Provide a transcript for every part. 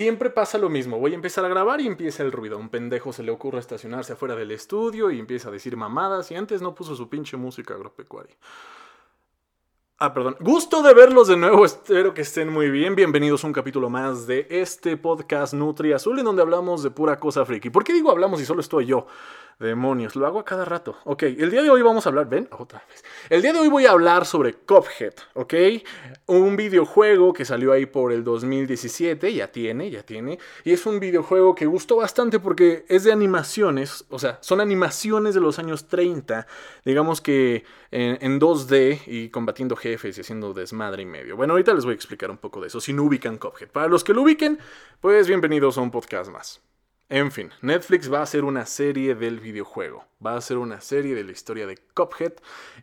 Siempre pasa lo mismo, voy a empezar a grabar y empieza el ruido. A un pendejo se le ocurre estacionarse afuera del estudio y empieza a decir mamadas y antes no puso su pinche música agropecuaria. Ah, perdón. Gusto de verlos de nuevo. Espero que estén muy bien. Bienvenidos a un capítulo más de este podcast Nutri Azul en donde hablamos de pura cosa friki. ¿Por qué digo hablamos y solo estoy yo? Demonios, lo hago a cada rato. Ok, el día de hoy vamos a hablar, ven, otra vez. El día de hoy voy a hablar sobre Cuphead, ¿ok? Un videojuego que salió ahí por el 2017, ya tiene, ya tiene. Y es un videojuego que gustó bastante porque es de animaciones, o sea, son animaciones de los años 30, digamos que en, 2D y combatiendo jefes y haciendo desmadre y medio. Bueno, ahorita les voy a explicar un poco de eso, si no ubican Cuphead. Para los que lo ubiquen, pues bienvenidos a un podcast más. En fin, Netflix va a hacer una serie del videojuego, va a hacer una serie de la historia de Cuphead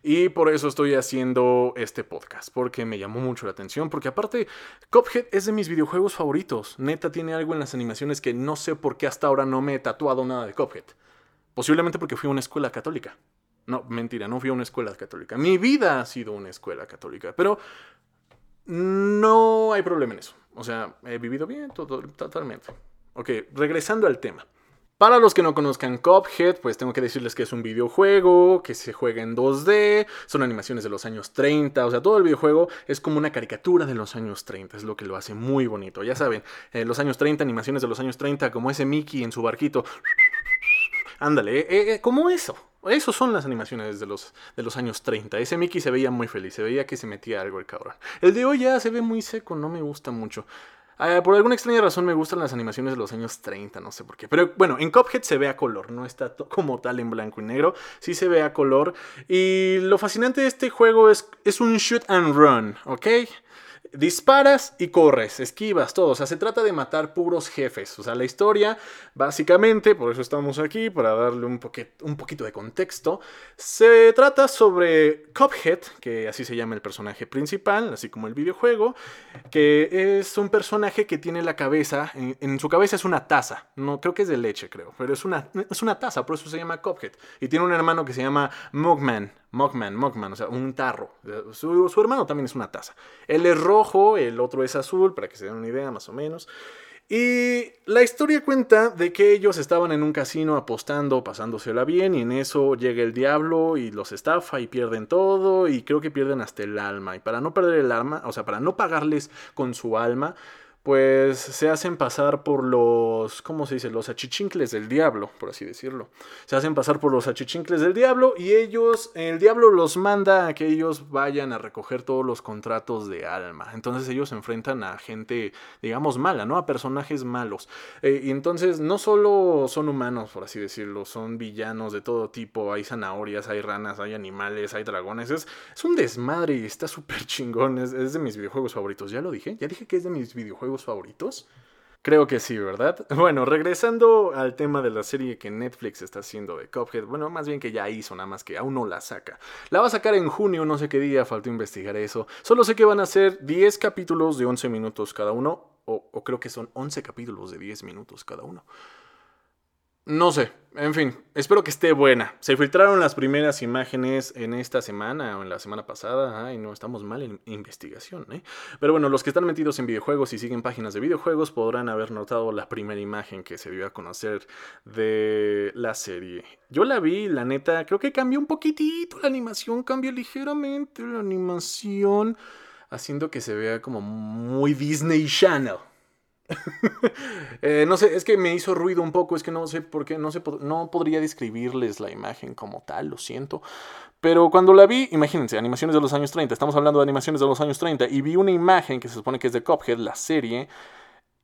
y por eso estoy haciendo este podcast, porque me llamó mucho la atención, porque aparte Cuphead es de mis videojuegos favoritos, neta tiene algo en las animaciones que no sé por qué hasta ahora no me he tatuado nada de Cuphead, posiblemente porque fui a una escuela católica. No, mentira, no fui a una escuela católica. Mi vida ha sido una escuela católica, pero no hay problema en eso. O sea, he vivido bien totalmente. Ok, regresando al tema. Para los que no conozcan Cuphead, pues tengo que decirles que es un videojuego, que se juega en 2D, son animaciones de los años 30, o sea, todo el videojuego es como una caricatura de los años 30, es lo que lo hace muy bonito. Ya saben, en los años 30, animaciones de los años 30, como ese Mickey en su barquito. Ándale, eh, eh, como eso. Esos son las animaciones de los, de los años 30. Ese Mickey se veía muy feliz, se veía que se metía algo el cabrón. El de hoy ya se ve muy seco, no me gusta mucho. Ah, por alguna extraña razón me gustan las animaciones de los años 30, no sé por qué. Pero bueno, en Cuphead se ve a color, no está como tal en blanco y negro, sí se ve a color. Y lo fascinante de este juego es, es un shoot and run, ¿ok? Disparas y corres, esquivas, todo. O sea, se trata de matar puros jefes. O sea, la historia, básicamente, por eso estamos aquí, para darle un, poquito de contexto, se trata sobre Cuphead, que así se llama el personaje principal, así como el videojuego, que es un personaje que tiene la cabeza, en, su cabeza es una taza, no creo que es de leche, creo, pero es una, es una taza, por eso se llama Cuphead. Y tiene un hermano que se llama Mugman. Mogman, Mogman, o sea, un tarro. Su, su, hermano también es una taza. Él es rojo, el otro es azul, para que se den una idea más o menos. Y la historia cuenta de que ellos estaban en un casino apostando, pasándosela bien, y en eso llega el diablo y los estafa y pierden todo, y creo que pierden hasta el alma. Y para no perder el alma, o sea, para no pagarles con su alma, pues se hacen pasar por los, ¿cómo se dice? Los achichincles del diablo, por así decirlo. Se hacen pasar por los achichincles del diablo y ellos, el diablo los manda a que ellos vayan a recoger todos los contratos de alma. Entonces ellos se enfrentan a gente, digamos, mala, ¿no? A personajes malos. Eh, y entonces no solo son humanos, por así decirlo, son villanos de todo tipo. Hay zanahorias, hay ranas, hay animales, hay dragones. Es, es un desmadre y está súper chingón. es de mis videojuegos favoritos. Ya lo dije, ya dije que es de mis videojuegos favoritos? Creo que sí, ¿verdad? Bueno, regresando al tema de la serie que Netflix está haciendo de Cuphead, bueno, más bien que ya hizo, nada más que aún no la saca. La va a sacar en junio, no sé qué día, faltó investigar eso. Solo sé que van a ser 10 capítulos de 11 minutos cada uno, o, o creo que son 11 capítulos de 10 minutos cada uno. No sé, en fin, espero que esté buena. Se filtraron las primeras imágenes en esta semana o en la semana pasada. Ay, no, estamos mal en investigación, ¿eh? Pero bueno, los que están metidos en videojuegos y siguen páginas de videojuegos podrán haber notado la primera imagen que se dio a conocer de la serie. Yo la vi, la neta, creo que cambió un poquitito la animación, cambió ligeramente la animación, haciendo que se vea como muy Disney Channel. Eh, no sé, es que me hizo ruido un poco, es que no sé por qué, no, sé, no podría describirles la imagen como tal, lo siento. Pero cuando la vi, imagínense, animaciones de los años 30, estamos hablando de animaciones de los años 30, y vi una imagen que se supone que es de Cuphead, la serie,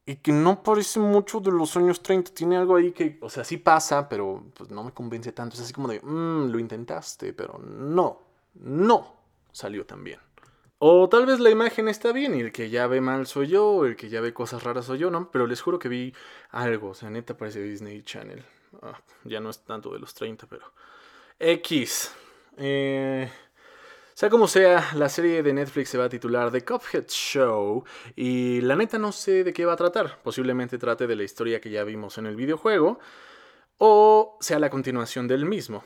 y que no parece mucho de los años 30, tiene algo ahí que, o sea, sí pasa, pero pues no me convence tanto, es así como de, mmm, lo intentaste, pero no, no salió tan bien. O tal vez la imagen está bien y el que ya ve mal soy yo, el que ya ve cosas raras soy yo, ¿no? Pero les juro que vi algo, o sea, neta parece Disney Channel. Ah, ya no es tanto de los 30, pero... X. Eh, sea como sea, la serie de Netflix se va a titular The Cuphead Show y la neta no sé de qué va a tratar. Posiblemente trate de la historia que ya vimos en el videojuego o sea la continuación del mismo.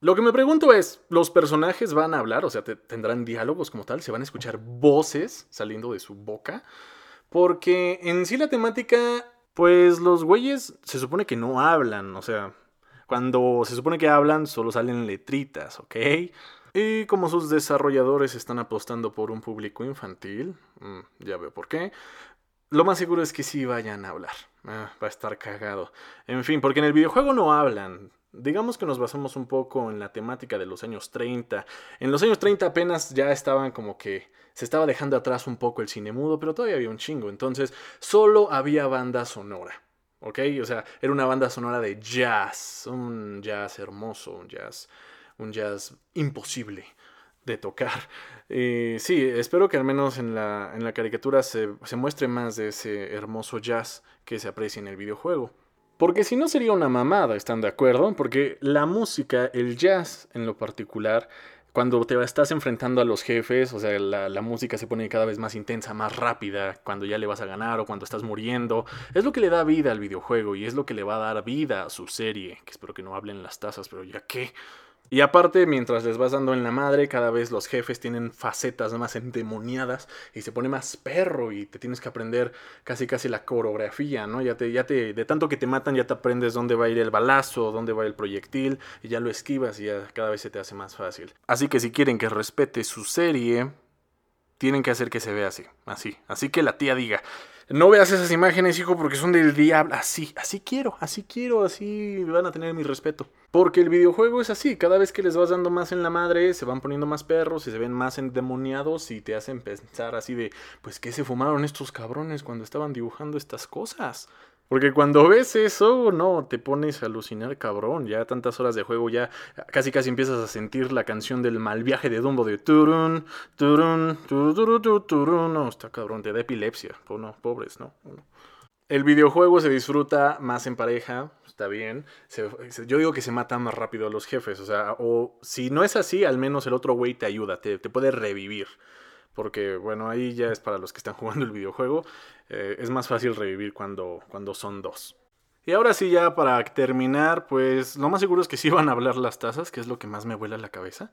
Lo que me pregunto es, ¿los personajes van a hablar? O sea, ¿tendrán diálogos como tal? ¿Se van a escuchar voces saliendo de su boca? Porque en sí la temática, pues los güeyes se supone que no hablan, o sea, cuando se supone que hablan solo salen letritas, ¿ok? Y como sus desarrolladores están apostando por un público infantil, mm, ya veo por qué, lo más seguro es que sí vayan a hablar. Ah, va a estar cagado. En fin, porque en el videojuego no hablan. Digamos que nos basamos un poco en la temática de los años 30. En los años 30 apenas ya estaban como que se estaba dejando atrás un poco el cine mudo, pero todavía había un chingo. Entonces, solo había banda sonora. ¿Ok? O sea, era una banda sonora de jazz. Un jazz hermoso, un jazz. Un jazz imposible de tocar. Eh, sí, espero que al menos en la, en la caricatura se, se, muestre más de ese hermoso jazz que se aprecia en el videojuego. Porque si no sería una mamada, ¿están de acuerdo? Porque la música, el jazz en lo particular, cuando te estás enfrentando a los jefes, o sea, la, la, música se pone cada vez más intensa, más rápida, cuando ya le vas a ganar o cuando estás muriendo. Es lo que le da vida al videojuego y es lo que le va a dar vida a su serie. Que espero que no hablen las tazas, pero ya qué. Y aparte, mientras les vas dando en la madre, cada vez los jefes tienen facetas más endemoniadas y se pone más perro y te tienes que aprender casi casi la coreografía, ¿no? Ya te, ya te, de tanto que te matan, ya te aprendes dónde va a ir el balazo, dónde va el proyectil y ya lo esquivas y ya cada vez se te hace más fácil. Así que si quieren que respete su serie, tienen que hacer que se vea así, así. Así que la tía diga, no veas esas imágenes, hijo, porque son del diablo. Así, así quiero, así quiero, así van a tener mi respeto. Porque el videojuego es así, cada vez que les vas dando más en la madre, se van poniendo más perros y se ven más endemoniados y te hacen pensar así de, pues, ¿qué se fumaron estos cabrones cuando estaban dibujando estas cosas? Porque cuando ves eso, no, te pones a alucinar cabrón. Ya tantas horas de juego, ya casi casi empiezas a sentir la canción del mal viaje de Dumbo de turun, turun, turun, turun. No, está cabrón, te da epilepsia. no, pobres, ¿no? El videojuego se disfruta más en pareja, está bien. yo digo que se mata más rápido a los jefes, o sea, o si no es así, al menos el otro güey te ayuda, te, te puede revivir porque bueno, ahí ya es para los que están jugando el videojuego, eh, es más fácil revivir cuando, cuando son dos. Y ahora sí, ya para terminar, pues lo más seguro es que sí van a hablar las tazas, que es lo que más me vuela la cabeza.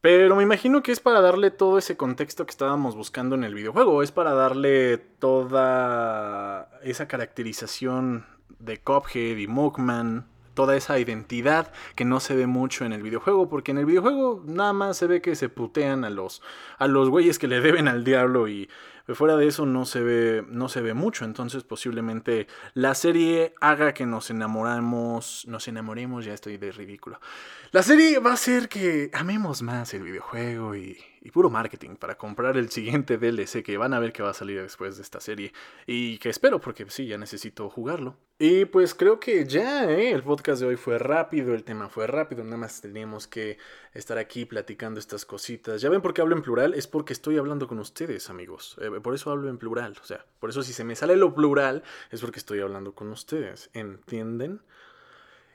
Pero me imagino que es para darle todo ese contexto que estábamos buscando en el videojuego, es para darle toda esa caracterización de Cophead y Mugman, toda esa identidad que no se ve mucho en el videojuego, porque en el videojuego nada más se ve que se putean a los a los güeyes que le deben al diablo y fuera de eso no se ve no se ve mucho, entonces posiblemente la serie haga que nos enamoramos, nos enamoremos, ya estoy de ridículo. La serie va a hacer que amemos más el videojuego y puro marketing para comprar el siguiente DLC que van a ver que va a salir después de esta serie y que espero porque sí, ya necesito jugarlo. Y pues creo que ya, ¿eh? el podcast de hoy fue rápido, el tema fue rápido, nada más teníamos que estar aquí platicando estas cositas. Ya ven por qué hablo en plural, es porque estoy hablando con ustedes, amigos. Eh, por eso hablo en plural, o sea, por eso si se me sale lo plural es porque estoy hablando con ustedes, ¿entienden?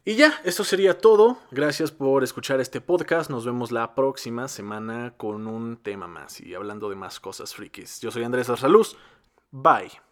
Y ya, esto sería todo. Gracias por escuchar este podcast. Nos vemos la próxima semana con un tema más y hablando de más cosas frikis. Yo soy Andrés Arsaluz. Bye.